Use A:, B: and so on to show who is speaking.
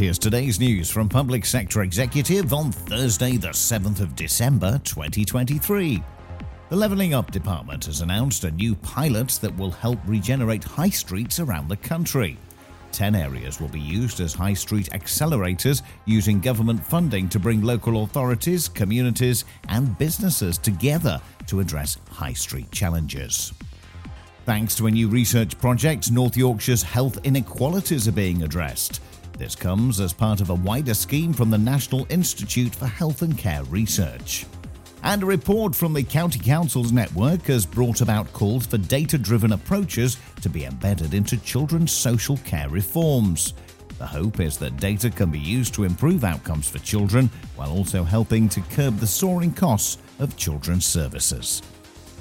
A: here's today's news from Public Sector Executive on Thursday, the 7th of December 2023. The Levelling Up Department has announced a new pilot that will help regenerate high streets around the country. Ten areas will be used as high street accelerators using government funding to bring local authorities, communities, and businesses together to address high street challenges. Thanks to a new research project, North Yorkshire's health inequalities are being addressed. This comes as part of a wider scheme from the National Institute for Health and Care Research. And a report from the County Council's network has brought about calls for data driven approaches to be embedded into children's social care reforms. The hope is that data can be used to improve outcomes for children while also helping to curb the soaring costs of children's services.